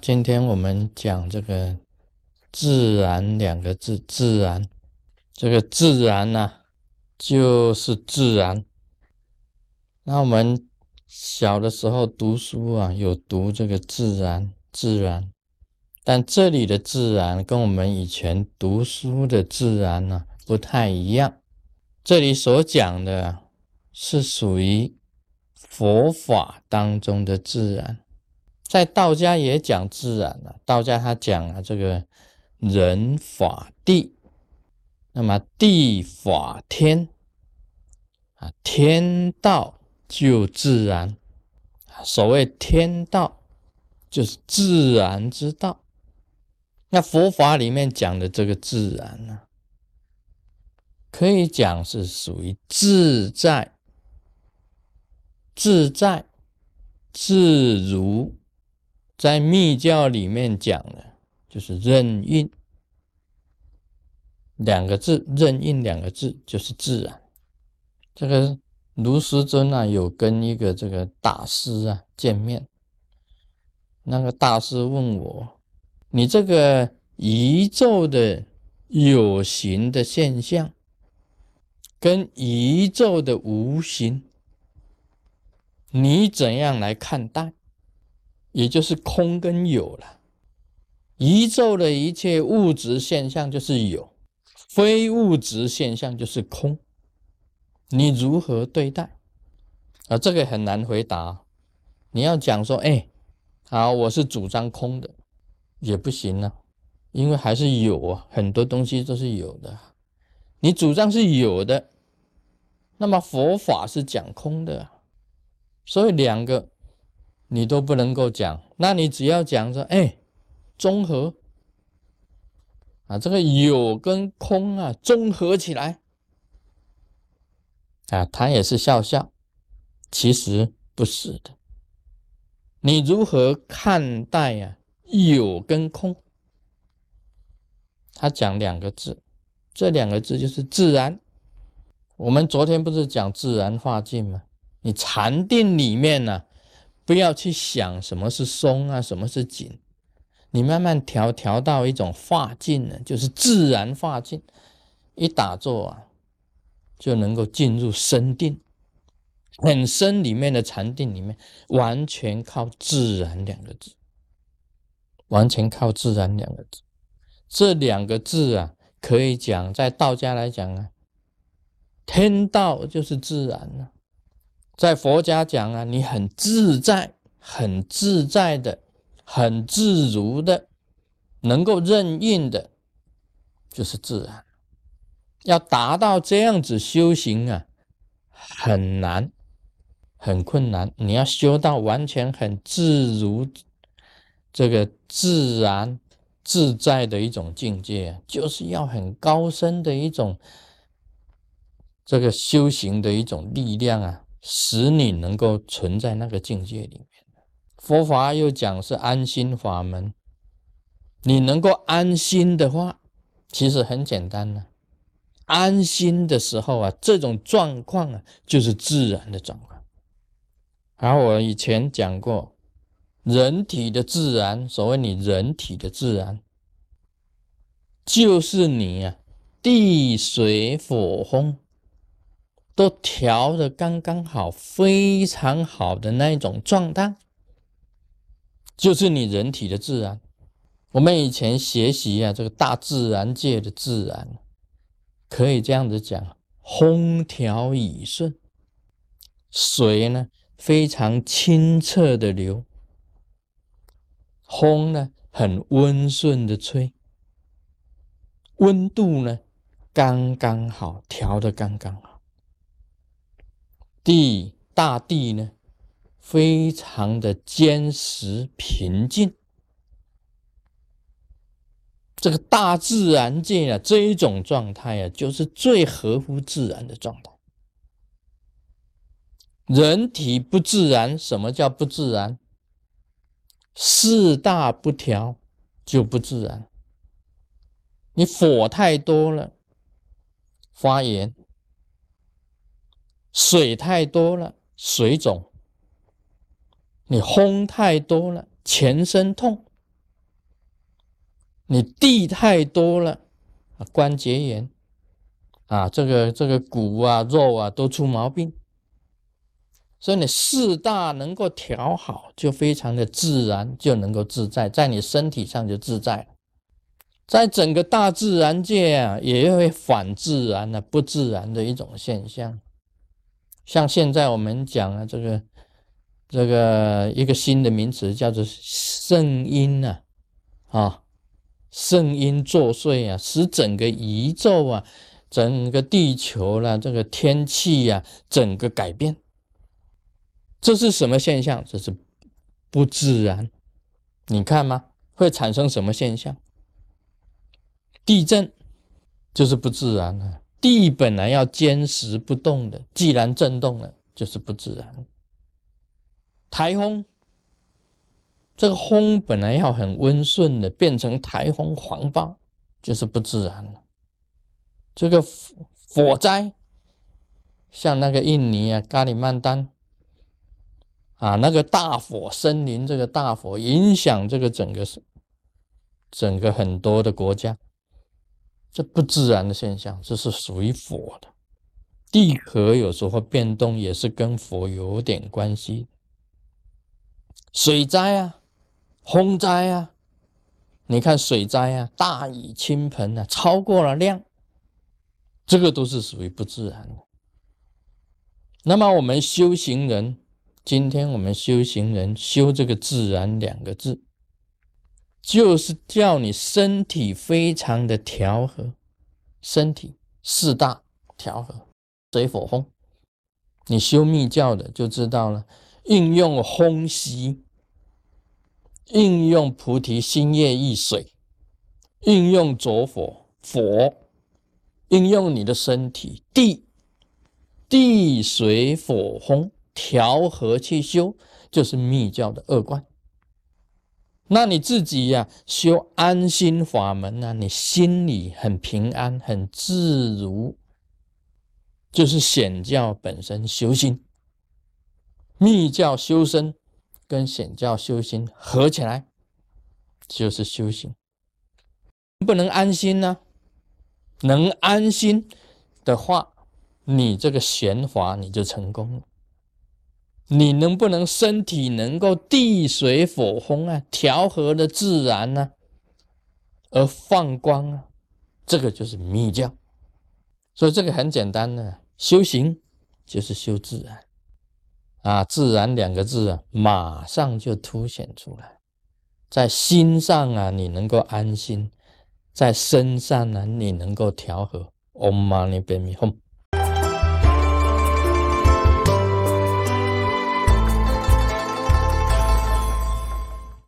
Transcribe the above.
今天我们讲这个“自然”两个字，“自然”这个“自然”呢，就是自然。那我们小的时候读书啊，有读这个“自然”，“自然”，但这里的“自然”跟我们以前读书的“自然”呢不太一样。这里所讲的是属于佛法当中的自然。在道家也讲自然了，道家他讲了这个人法地，那么地法天啊，天道就自然，所谓天道就是自然之道。那佛法里面讲的这个自然呢，可以讲是属于自在、自在、自如。在密教里面讲的，就是任运两个字，任运两个字就是自然。这个卢师尊啊，有跟一个这个大师啊见面，那个大师问我：“你这个宇宙的有形的现象，跟宇宙的无形，你怎样来看待？”也就是空跟有了，宇宙的一切物质现象就是有，非物质现象就是空。你如何对待？啊，这个很难回答。你要讲说，哎，好，我是主张空的，也不行啊，因为还是有啊，很多东西都是有的。你主张是有的，那么佛法是讲空的，所以两个。你都不能够讲，那你只要讲说，哎，综合啊，这个有跟空啊，综合起来啊，他也是笑笑，其实不是的。你如何看待呀？有跟空，他讲两个字，这两个字就是自然。我们昨天不是讲自然化境吗？你禅定里面呢？不要去想什么是松啊，什么是紧，你慢慢调调到一种化境呢，就是自然化境。一打坐啊，就能够进入深定，很深里面的禅定里面，完全靠自然两个字，完全靠自然两个字。这两个字啊，可以讲在道家来讲啊，天道就是自然了。在佛家讲啊，你很自在、很自在的、很自如的，能够任运的，就是自然。要达到这样子修行啊，很难，很困难。你要修到完全很自如、这个自然自在的一种境界，就是要很高深的一种这个修行的一种力量啊。使你能够存在那个境界里面。佛法又讲是安心法门，你能够安心的话，其实很简单呢。安心的时候啊，这种状况啊，就是自然的状况。而我以前讲过，人体的自然，所谓你人体的自然，就是你啊，地水火风。都调的刚刚好，非常好的那一种状态，就是你人体的自然。我们以前学习啊，这个大自然界的自然，可以这样子讲：风调雨顺，水呢非常清澈的流，风呢很温顺的吹，温度呢刚刚好，调的刚刚好。地大地呢，非常的坚实平静。这个大自然界啊，这一种状态啊，就是最合乎自然的状态。人体不自然，什么叫不自然？四大不调就不自然。你火太多了，发炎。水太多了，水肿；你风太多了，全身痛；你地太多了，关节炎啊，这个这个骨啊肉啊都出毛病。所以你四大能够调好，就非常的自然，就能够自在，在你身体上就自在了。在整个大自然界啊，也会反自然的、不自然的一种现象。像现在我们讲啊，这个这个一个新的名词叫做圣阴啊，啊，圣阴作祟啊，使整个宇宙啊、整个地球啦、这个天气呀，整个改变。这是什么现象？这是不自然。你看吗？会产生什么现象？地震就是不自然了。地本来要坚实不动的，既然震动了，就是不自然。台风，这个风本来要很温顺的，变成台风狂暴，就是不自然了。这个火灾，像那个印尼啊，加里曼丹。啊，那个大火森林，这个大火影响这个整个是整个很多的国家，这不自然的现象，这是属于佛的。地壳有时候变动也是跟佛有点关系。水灾啊，洪灾啊，你看水灾啊，大雨倾盆啊，超过了量，这个都是属于不自然的。那么我们修行人。今天我们修行人修这个自然两个字，就是叫你身体非常的调和，身体四大调和，水火风。你修密教的就知道了，应用风息，应用菩提心业意水，应用左火火，应用你的身体地地水火风。调和去修，就是密教的二观。那你自己呀，修安心法门呢，你心里很平安、很自如，就是显教本身修心。密教修身跟显教修心合起来，就是修行。不能安心呢？能安心的话，你这个显法你就成功了。你能不能身体能够地水火风啊调和的自然呢？而放光啊，这个就是密教。所以这个很简单的修行就是修自然啊，自然两个字啊，马上就凸显出来。在心上啊，你能够安心；在身上呢，你能够调和。Om Mani Padme Hum。